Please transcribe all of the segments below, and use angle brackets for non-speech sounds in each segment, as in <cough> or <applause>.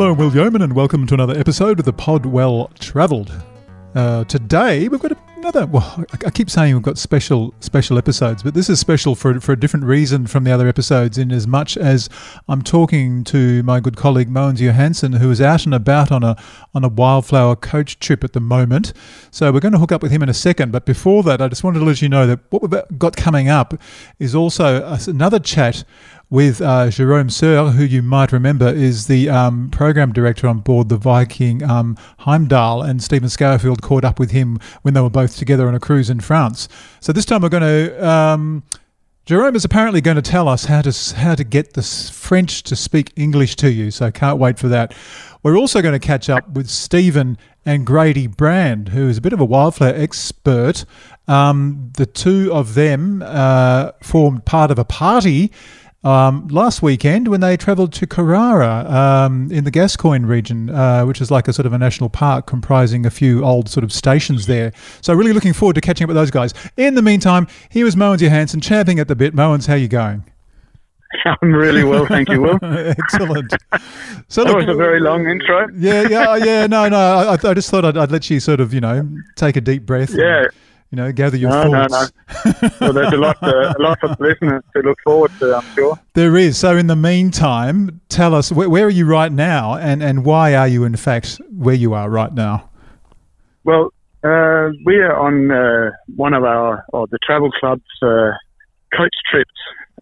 Hello, I'm Will Yeoman, and welcome to another episode of the Pod Well Travelled. Uh, today we've got another. Well, I, keep saying we've got special special episodes, but this is special for for a different reason from the other episodes. In as much as I'm talking to my good colleague Mogens Johansen, who is out and about on a on a wildflower coach trip at the moment. So we're going to hook up with him in a second. But before that, I just wanted to let you know that what we've got coming up is also another chat with uh, Jerome Sueur, who you might remember is the um, program director on board the Viking um, Heimdal, and Stephen Scourfield caught up with him when they were both together on a cruise in France. So this time we're going to. Um, Jerome is apparently going to tell us how to how to get the French to speak English to you. So can't wait for that. We're also going to catch up with Stephen and Grady Brand, who is a bit of a wildflower expert. Um, the two of them uh, formed part of a party um, last weekend when they travelled to Karara um, in the Gascoyne region, uh, which is like a sort of a national park comprising a few old sort of stations there. So really looking forward to catching up with those guys. In the meantime, here is Mogens Johansen champing at the bit. Mogens, how are you going? <laughs> I'm really well, thank you, Will. <laughs> Excellent. So that look, was a very long intro. Yeah, yeah, yeah. No, no. I, I just thought I'd, I'd, let you sort of, you know, take a deep breath. Yeah. And, you know, gather your no, thoughts. No, no. well, there's a lot, uh, a lot of <laughs> listeners to look forward to, I'm sure. There is. So, in the meantime, tell us where, where, are you right now, and and why are you in fact where you are right now? Well, uh, we are on uh, one of our or the travel club's uh, coach trips.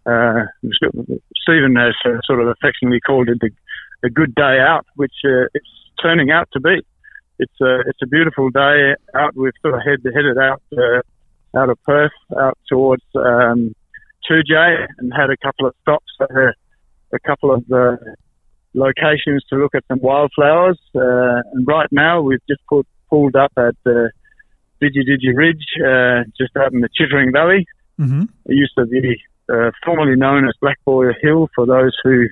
Uh, Stephen has uh, sort of affectionately called it the, the good day out, which it's turning out to be it's a it's a beautiful day out. We've sort of head, headed out uh, out of Perth out towards um, Toodyay and had a couple of stops at a, a couple of uh, locations to look at some wildflowers. Uh, and right now we've just put, pulled up at the Digi Digi Ridge, uh, just out in the Chittering Valley. Mm-hmm. It used to be uh, formerly known as Black Boy Hill for those who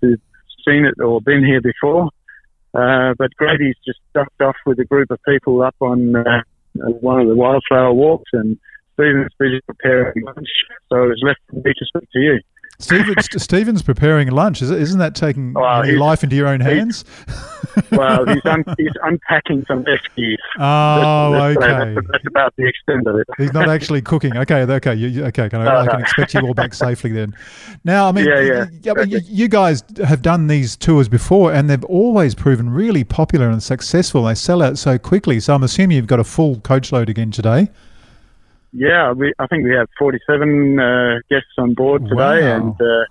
who've seen it or been here before. Uh, but Grady's just ducked off with a group of people up on uh, one of the wildflower walks, and Stephen's busy preparing lunch, so it's left for me to speak to you. Stephen, <laughs> Stephen's preparing lunch. Isn't that taking well, your life into your own hands? <laughs> well, he's, un, <laughs> he's unpacking some eskies. Oh, that's, that's, okay. That's, that's, about the extent of it. He's not actually cooking. Okay, okay, you, okay. Can I, I, can expect you all back safely then. Now, I mean, yeah, yeah. You, I mean, you guys have done these tours before, and they've always proven really popular and successful. They sell out so quickly. So I'm assuming you've got a full coach load again today. Yeah, we, I think we have 47 uh, guests on board today, wow. and uh,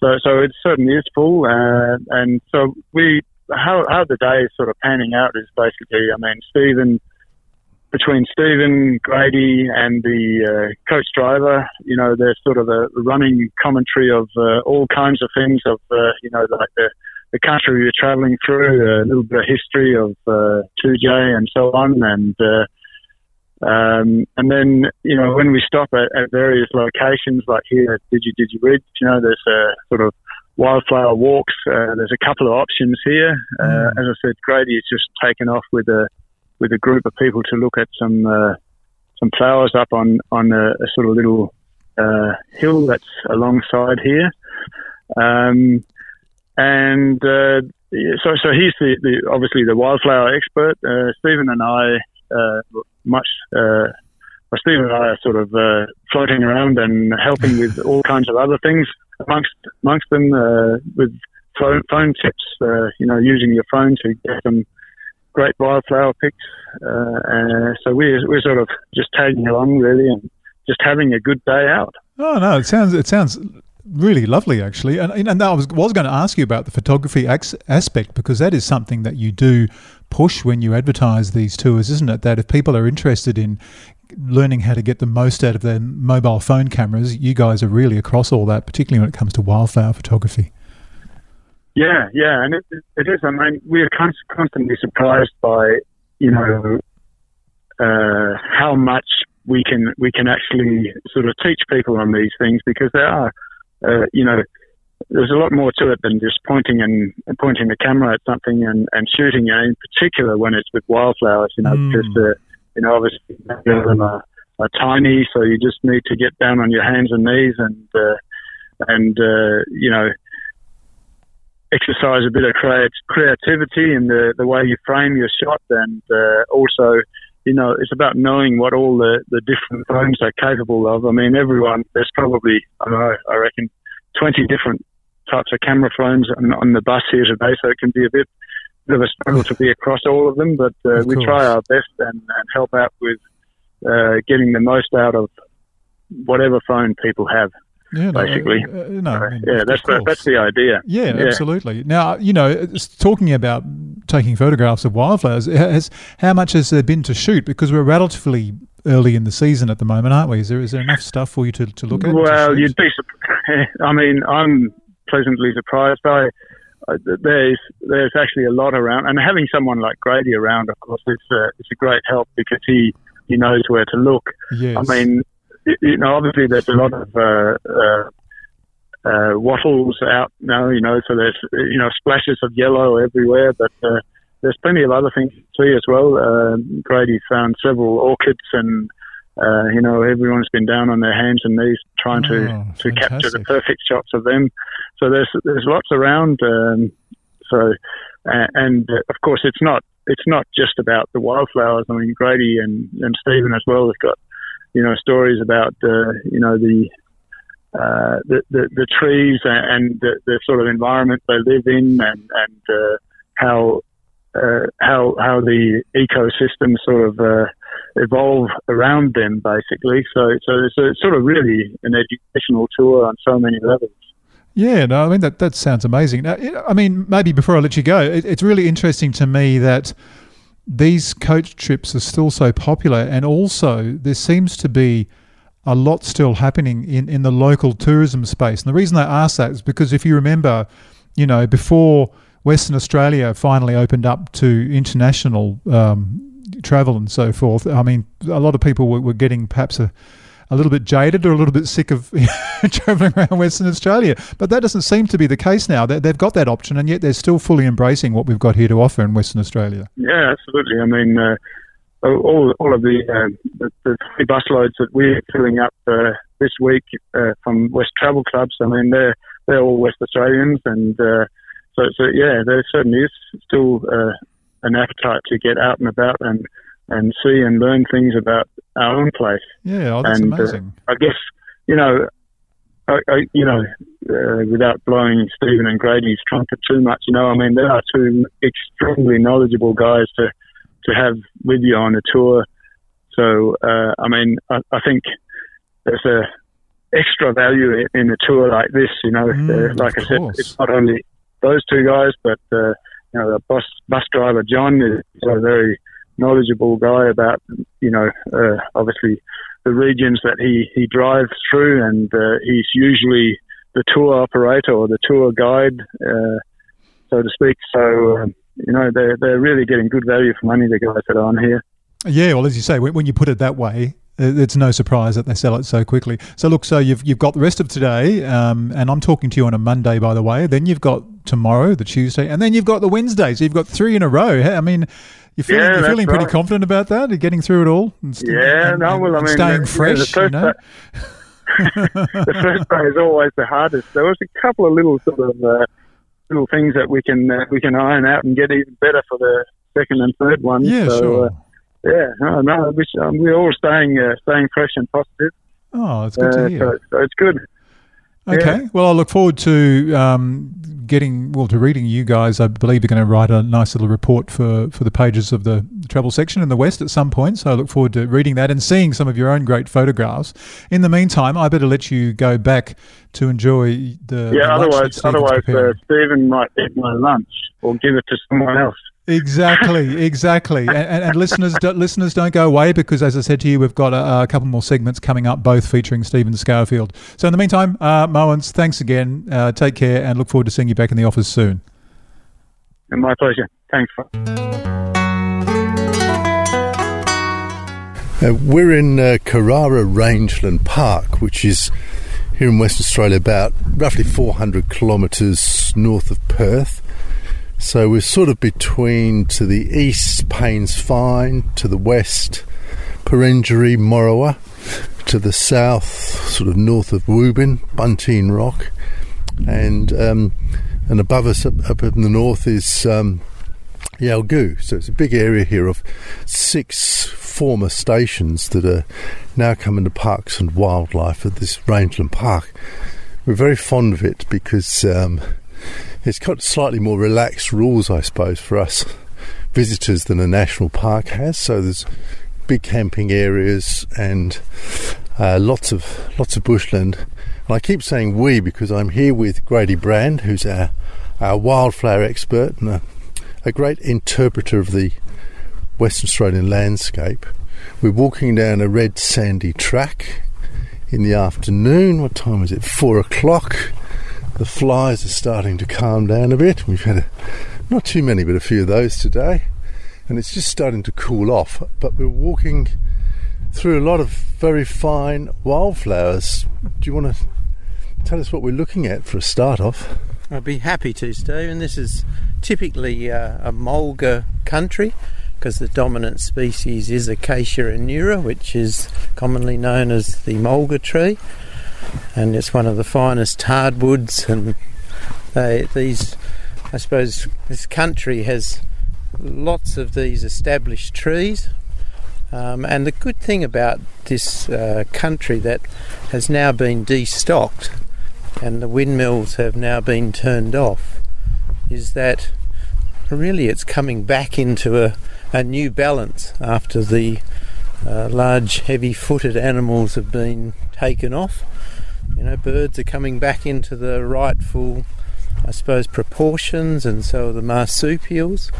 so so it certainly is full. Uh, and so we how how the day is sort of panning out is basically, I mean, Stephen between Stephen Grady and the uh, coach driver, you know, there's sort of a running commentary of uh, all kinds of things of uh, you know like the the country you're traveling through, a little bit of history of uh, Toodyay and so on, and uh, um, and then, you know, when we stop at, at various locations, like here at Digi Digi Ridge, you know, there's a sort of wildflower walks. Uh, there's a couple of options here. Uh, mm. As I said, Grady has just taken off with a with a group of people to look at some uh, some flowers up on on a, a sort of little uh, hill that's alongside here. Um, and uh, so, so he's the, the, obviously the wildflower expert. Uh, Stephen and I much. Uh, well, Steve and I are sort of uh, floating around and helping with all kinds of other things amongst amongst them uh, with phone, phone tips. Uh, you know, using your phone to get some great wildflower pics. Uh, and so we're we're sort of just tagging along really and just having a good day out. Oh no, it sounds it sounds really lovely actually and, and I was, was going to ask you about the photography aspect because that is something that you do push when you advertise these tours isn't it? That if people are interested in learning how to get the most out of their mobile phone cameras you guys are really across all that particularly when it comes to wildflower photography. Yeah yeah and it, it is. I mean we're constantly surprised by you know uh, how much we can we can actually sort of teach people on these things because there are uh, you know, there's a lot more to it than just pointing and pointing the camera at something and, and shooting. You know, in particular when it's with wildflowers, you know, mm. because uh, you know obviously them are, are tiny, so you just need to get down on your hands and knees and uh, and uh, you know exercise a bit of creat- creativity in the, the way you frame your shot, and uh, also, you know, it's about knowing what all the, the different phones are capable of. I mean, everyone, there's probably, I don't know, I reckon, 20 different types of camera phones on, on the bus here today, so it can be a bit, bit of a struggle to be across all of them, but uh, Of we try our best and, and help out with uh, getting the most out of whatever phone people have. Yeah, no, basically. uh, uh, no, I mean, yeah, that's the, that's the idea. Yeah, Yeah. absolutely. Now, you know, talking about taking photographs of wildflowers, has how much has there been to shoot? Because we're relatively early in the season at the moment, aren't we? Is there is there enough stuff for you to, to look at? and to Well, you'd be. <laughs> I mean, I'm pleasantly surprised. I, I there's there's actually a lot around, and having someone like Grady around, of course, a it's a great help because he he knows where to look. yes. I mean, you know, obviously there's a lot of uh, uh, uh, wattles out now, you know, so there's uh, you know splashes of yellow everywhere, but uh, there's plenty of other things to see as well. Uh, Grady found several orchids and. Uh, you know, everyone's been down on their hands and knees trying to, Oh, to capture the perfect shots of them. So there's there's lots around. Um, so and uh, of course it's not it's not just about the wildflowers. I mean Grady and, and Stephen as well have got you know stories about uh, you know the, uh, the the the trees and the, the sort of environment they live in and and uh, how uh, how how the ecosystem sort of uh, evolve around them basically. So so it's, a, sort of really an educational tour on so many levels. Yeah, no, I mean that that sounds amazing. Now, I mean, maybe before I let you go, it, it's really interesting to me that these coach trips are still so popular, and also there seems to be a lot still happening in in the local tourism space. And the reason I ask that is because if you remember, you know, before Western Australia finally opened up to international um, travel and so forth, I mean, a lot of people were, were getting perhaps a a little bit jaded or a little bit sick of <laughs> traveling around Western Australia. But that doesn't seem to be the case now. They, they've got that option, and yet they're still fully embracing what we've got here to offer in Western Australia. Yeah, absolutely. I mean, uh, all all of the, uh, the the three bus loads that we're filling up uh, this week uh, from West Travel Clubs. I mean, they're they're all West Australians, and uh, so so yeah, there certainly is still uh, an appetite to get out and about and and see and learn things about our own place. Yeah, oh, that's And, uh, amazing. I guess you know, I, I, you know, uh, without blowing Stephen and Grady's trumpet too much, you know, I mean, they are two extremely knowledgeable guys to to have with you on a tour. So, uh, I mean, I, I think there's a extra value in, a tour like this. You know, Mm, uh, like I said, it's not only those two guys, but uh, you know, the bus bus driver John is a very knowledgeable guy about you know, uh, obviously the regions that he he drives through, and uh, he's usually the tour operator or the tour guide, uh, so to speak. So. Um, you know, they're, they're really getting good value for money, the guys that are on here. Yeah, well, as you say, when, you put it that way, it's no surprise that they sell it so quickly. So look, so you've you've got the rest of today, um, and I'm talking to you on a Monday, by the way. Then you've got tomorrow, the Tuesday, and then you've got the Wednesday. So you've got three in a row. I mean, you're feeling, Yeah, you're feeling pretty right. confident about that. You're getting through it all. And st- Yeah, and- no, well, I mean, staying yeah, fresh. the you first know? <laughs> the first day is always the hardest. There was a couple of little sort of uh, little things that we can uh, we can iron out and get even better for the second and third one. yeah, so, sure. Uh, yeah, no, no, we, um, we're all staying uh, staying fresh and positive. oh, it's good Uh, to hear. so, so it's good. Okay. Well, I look forward to um, getting well to reading you guys. I believe you're going to write a nice little report for, for the pages of the travel section in the West at some point. So I look forward to reading that and seeing some of your own great photographs. In the meantime, I better let you go back to enjoy the the Yeah, lunch that otherwise, otherwise, uh. Stephen might eat my lunch or give it to someone else. Exactly, exactly. And, and, and listeners, do, listeners, don't go away because, as I said to you, we've got a, a couple more segments coming up, both featuring Stephen Scourfield. So, in the meantime, uh, Mogens, thanks again. Uh, take care, and look forward to seeing you back in the office soon. My pleasure. Thanks. Uh, we're in uh, Karara Rangeland Park, which is here in Western Australia, about roughly 400 kilometres north of Perth. So we're sort of between to the east Paynes Find, to the west Perenjori, Morawa, to the south, sort of north of Wubin, Buntine Rock, and um, and above us up, up in the north is um, Yalgoo. So it's a big area here of six former stations that are now coming to parks and wildlife at this Rangeland Park. We're very fond of it because um, it's got slightly more relaxed rules, I suppose, for us visitors than a national park has. So there's big camping areas and uh, lots of lots of bushland. And I keep saying we because I'm here with Grady Brand, who's our our wildflower expert and a, a great interpreter of the Western Australian landscape. We're walking down a red sandy track in the afternoon. What time is it? Four o'clock. The flies are starting to calm down a bit. We've had a, not too many, but a few of those today, and it's just starting to cool off. But we're walking through a lot of very fine wildflowers. Do you want to tell us what we're looking at for a start off? I'd be happy to, Steve. And this is typically uh, a mulga country because the dominant species is Acacia aneura, which is commonly known as the mulga tree, and it's one of the finest hardwoods. And they, these, I suppose, this country has lots of these established trees. Um, and the good thing about this uh, country that has now been destocked and the windmills have now been turned off is that really it's coming back into a, a new balance after the uh, large heavy footed animals have been taken off. You know, birds are coming back into the rightful, I suppose, proportions, and so are the marsupials,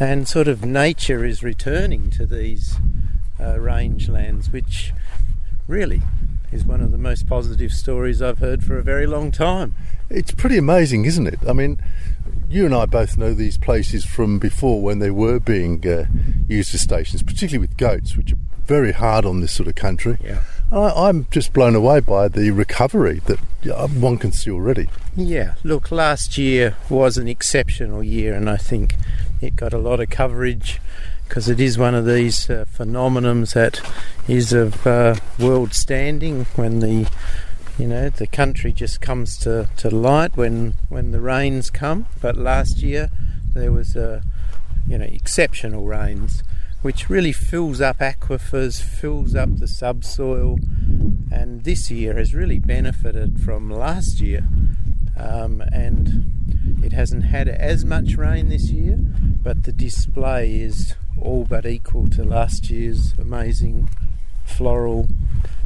and sort of nature is returning to these uh, rangelands, which really is one of the most positive stories I've heard for a very long time. It's pretty amazing, isn't it? I mean, you and I both know these places from before when they were being uh, used as stations, particularly with goats, which are very hard on this sort of country. Yeah. I, I'm just blown away by the recovery that uh, one can see already. Yeah, look, last year was an exceptional year, and I think it got a lot of coverage because it is one of these uh, phenomenons that is of uh, world standing when the you know the country just comes to, to light when when the rains come but last year there was a you know exceptional rains which really fills up aquifers fills up the subsoil and this year has really benefited from last year um, and it hasn't had as much rain this year but the display is all but equal to last year's amazing floral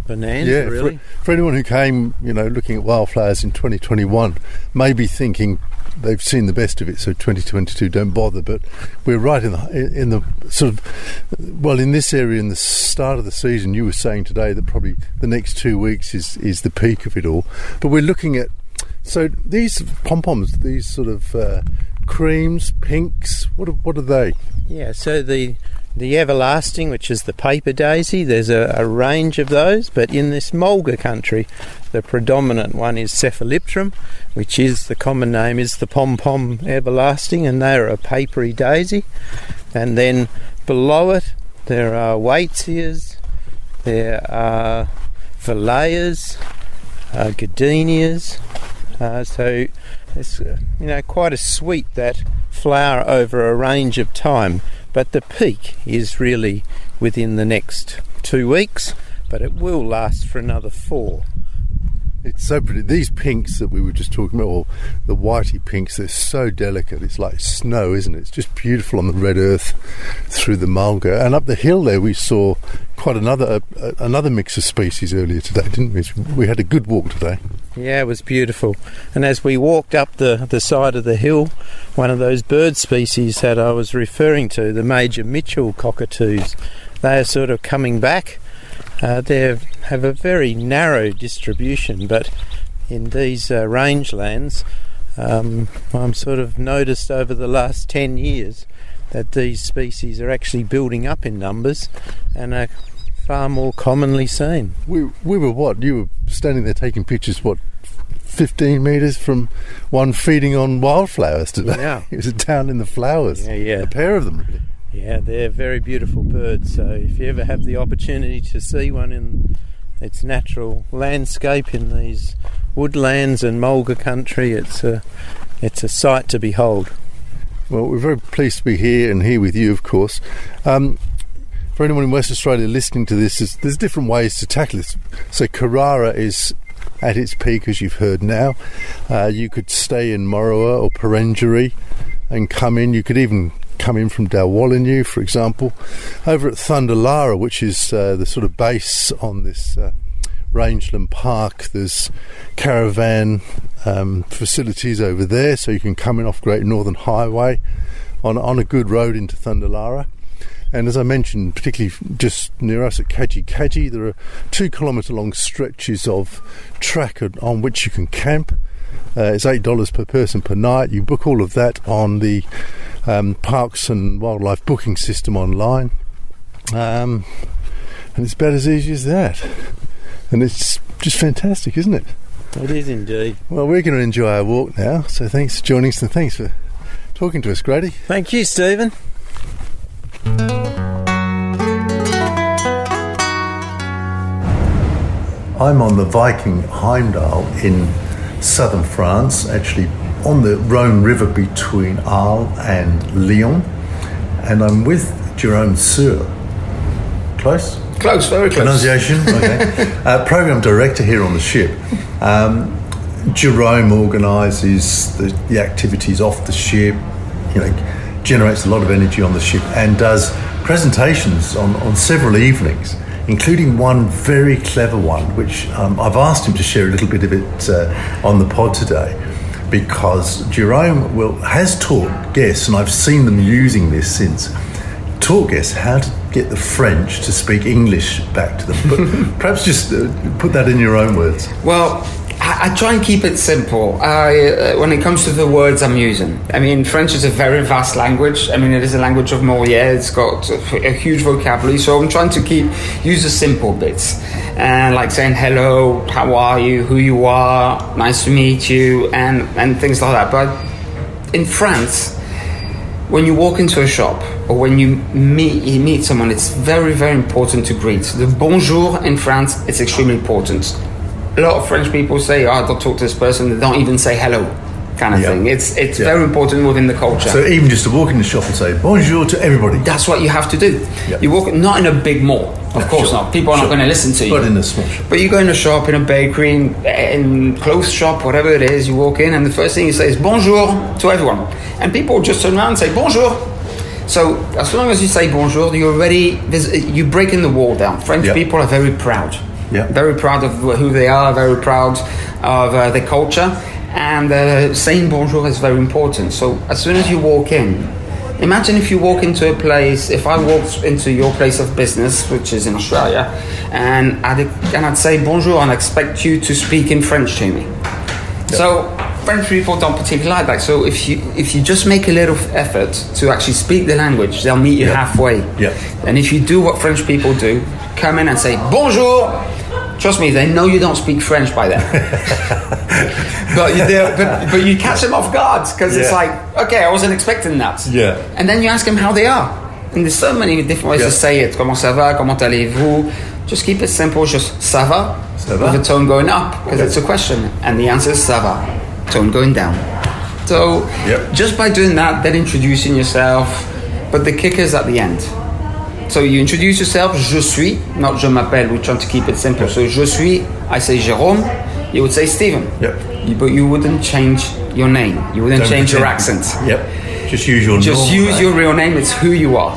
bonanza. Yeah, really. for, for anyone who came, you know, looking at wildflowers in 2021, maybe thinking they've seen the best of it, so 2022 don't bother. But we're right in the in the sort of well in this area in the start of the season. You were saying today that probably the next two weeks is is the peak of it all. But we're looking at so these pom poms, these sort of uh, creams, pinks. What are, what are they? Yeah, so the the everlasting, which is the paper daisy, there's a, a range of those, but in this mulga country, the predominant one is Cephalipterum, which is the common name is the pom pom everlasting, and they are a papery daisy. And then below it, there are Waitzias, there are Phaleas, uh, Gardenias. Uh, so it's uh, you know quite a suite that flower over a range of time, but the peak is really within the next two weeks, but it will last for another four. It's so pretty. These pinks that we were just talking about, or the whitey pinks, they're so delicate. It's like snow, isn't it? It's just beautiful on the red earth through the mulga. And up the hill there, we saw quite another uh, another mix of species earlier today, didn't we? We had a good walk today. Yeah, it was beautiful. And as we walked up the, the side of the hill, one of those bird species that I was referring to, the major Mitchell cockatoos, they are sort of coming back. Uh, they have a very narrow distribution, but in these uh, rangelands, um, I'm sort of noticed over the last 10 years that these species are actually building up in numbers and are far more commonly seen. We we were what? You were standing there taking pictures. What? 15 metres from one feeding on wildflowers today. Yeah. <laughs> it was down in the flowers. Yeah, yeah. A pair of them, really. Yeah, they're very beautiful birds. So if you ever have the opportunity to see one in its natural landscape in these woodlands and mulga country, it's a It's a sight to behold. Well, we're very pleased to be here and here with you, of course. Um, for anyone in West Australia listening to this, there's, there's different ways to tackle this. So Karara is at its peak, as you've heard now. Uh, you could stay in Morawa or Perenjori and come in. You could even come in from Dalwallinu, for example. Over at Thundelarra, which is uh, the sort of base on this uh, Rangeland Park, there's caravan um, facilities over there, so you can come in off Great Northern Highway on, on a good road into Thundelarra. And as I mentioned, particularly just near us at Kaji Kaji, there are two kilometre long stretches of track on which you can camp. Uh, it's eight dollars per person per night. You book all of that on the um, Parks and Wildlife booking system online, um, and it's about as easy as that. And it's just fantastic, isn't it? It is indeed. Well, we're going to enjoy our walk now. So thanks for joining us and thanks for talking to us, Grady. Thank you, Stephen. I'm on the Viking Heimdal in southern France, actually on the Rhone River between Arles and Lyon, and I'm with Jerome Sueur. Close? Close, very close. Pronunciation? <laughs> Okay. uh, program director here on the ship. Um, Jerome organises the, the activities off the ship, you know, generates a lot of energy on the ship, and does presentations on, on several evenings including one very clever one, which um, I've asked him to share a little bit of it uh, on the pod today. Because Jerome will, has taught guests, and I've seen them using this since, taught guests how to get the French to speak English back to them. But <laughs> perhaps just uh, put that in your own words. Well, I, I, try and keep it simple I, uh, when it comes to the words I'm using. I mean, French is a very vast language. I mean, it is a language of Molière. It's got a, a huge vocabulary, so I'm trying to keep use the simple bits, and like saying hello, how are you, who you are, nice to meet you, and and things like that. But in France, when you walk into a shop or when you meet you meet someone, it's very very important to greet. The bonjour in France, it's extremely important a lot of French people say, oh, don't talk to this person, they don't even say hello kind of yeah. thing. It's it's yeah. very important within the culture. So even just to walk in the shop and say bonjour to everybody. That's what you have to do. Yeah. You walk not in a big mall, of course sure. not. People are sure. not going to listen to you. But in a small shop. But you go in a shop, in a bakery, in, in clothes shop, whatever it is. You walk in, and the first thing you say is bonjour to everyone, and people just turn around and say bonjour. So as long as you say bonjour, you're already you breaking the wall down. French people are very proud. Yeah. Very proud of who they are, very proud of uh, their culture. And uh, saying bonjour is very important. So as soon as you walk in, imagine if you walk into a place, if I walked into your place of business, which is in Australia, and I'd, and I'd say bonjour and expect you to speak in French to me. Yeah. So French people don't particularly like that. So if you if you just make a little effort to actually speak the language, they'll meet you yeah. halfway. Yeah. And if you do what French people do, come in and say bonjour, Trust me, they know you don't speak French by then. <laughs> but, you, but, but you catch them off guard because yeah. it's like, okay, I wasn't expecting that. Yeah. And then you ask them how they are. And there's so many different ways yeah. to say it. Comment ça va? Comment allez-vous? Just keep it simple. Just ça va? Ça va? With the tone going up because okay. it's a question. And the answer is ça va. Tone going down. So yep. just by doing that, then introducing yourself. But the kicker is at the end. So you introduce yourself, je suis, not je m'appelle. We're trying to keep it simple. So je suis, I say Jérôme, you would say Stephen. Yep. You, but you wouldn't change your name. You wouldn't Don't change your accent. Yep. Just use your Just use name. your real name. It's who you are.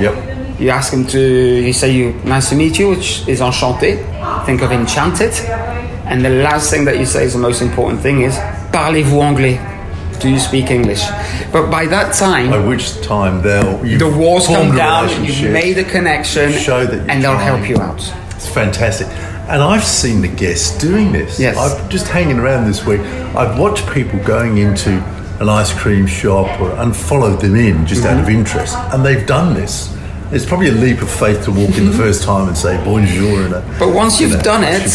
Yep. You ask them to, you say you, nice to meet you, which is enchanté. Think of enchanted. And the last thing that you say is the most important thing is, parlez-vous anglais? Do you speak English? But by that time, by which time they'll the walls come down, you've made a connection, show that and they'll help you out. It's fantastic. And I've seen the guests doing this. Yes. I've just hanging around this week. I've watched people going into an ice cream shop or, and followed them in just mm-hmm. out of mm-hmm. interest, and they've done this. It's probably a leap of faith to walk in the first time and say bonjour. And a, but once you've done it,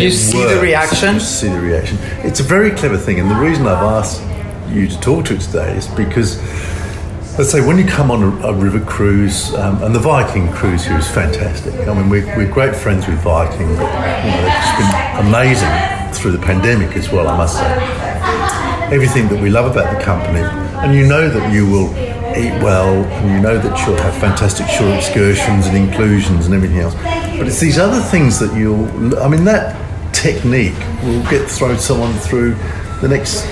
you see works. the reaction. You see the reaction. It's a very clever thing, and the reason I've asked you to talk to today is because, let's say, when you come on a, a river cruise, um, and the Viking cruise here is fantastic. I mean, we're, we're great friends with Viking, but you know, it's been amazing through the pandemic as well, I must say. everything that we love about the company, and you know that you will eat well, and you know that you'll have fantastic shore excursions and inclusions and everything else. But it's these other things that you'll, I mean, that technique will get thrown someone through the next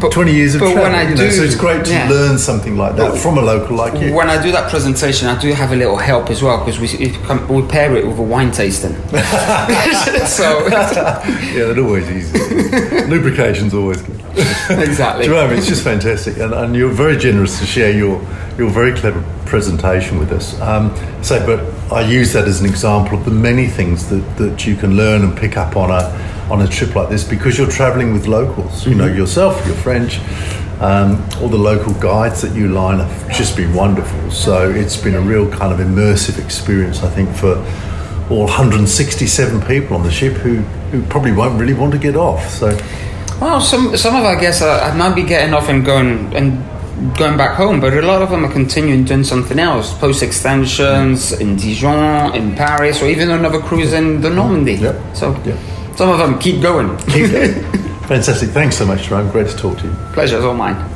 But- 20 years of but travel. when I you know, do- so it's great to yeah. learn something like that from a local like you. When I do that presentation, I do have a little help as well because we, we pair it with a wine tasting. <laughs> <laughs> so <laughs> yeah, that always easy. Lubrication's always good. exactly. Do you know what I mean? It's just fantastic, and, and you're very generous to share your your very clever presentation with us. Um, so, but I use that as an example of the many things that, that you can learn and pick up on a on a trip like this because you're travelling with locals. You know yourself, you're French. Um, all the local guides that you line have just been wonderful. So it's been a real kind of immersive experience, I think, for all 167 people on the ship who, who probably won't really want to get off. So Well, some some of our guests are, might be getting off and going and going back home, but a lot of them are continuing doing something else, post extensions in Dijon, in Paris, or even another cruise in the Normandy. Yep. So Yep. Some of them keep going. <laughs> Fantastic. Thanks so much, Jerome. Great to talk to you. Pleasure's all mine.